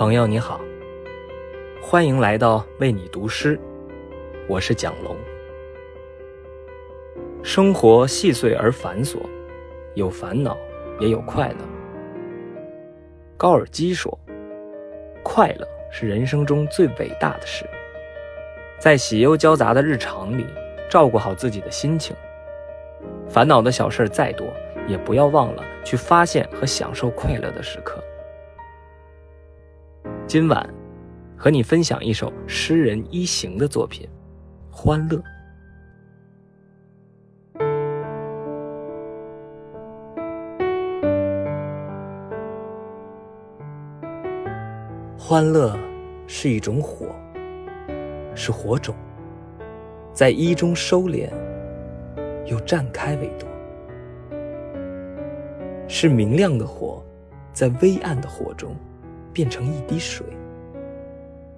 朋友你好，欢迎来到为你读诗，我是蒋龙。生活细碎而繁琐，有烦恼也有快乐。高尔基说：“快乐是人生中最伟大的事。”在喜忧交杂的日常里，照顾好自己的心情。烦恼的小事再多，也不要忘了去发现和享受快乐的时刻。今晚，和你分享一首诗人一行的作品《欢乐》。欢乐是一种火，是火种，在一中收敛，又绽开为多；是明亮的火，在微暗的火中。变成一滴水，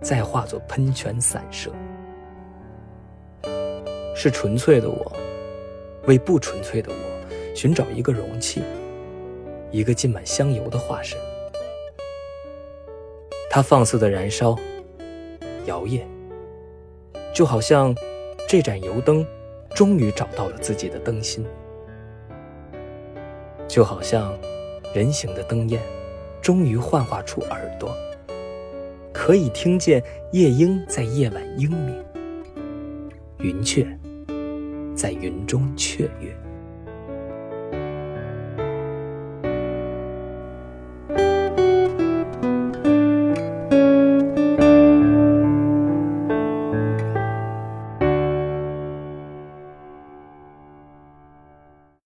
再化作喷泉散射，是纯粹的我，为不纯粹的我寻找一个容器，一个浸满香油的化身。它放肆的燃烧，摇曳，就好像这盏油灯终于找到了自己的灯芯，就好像人形的灯焰。终于幻化出耳朵，可以听见夜莺在夜晚英鸣，云雀在云中雀跃。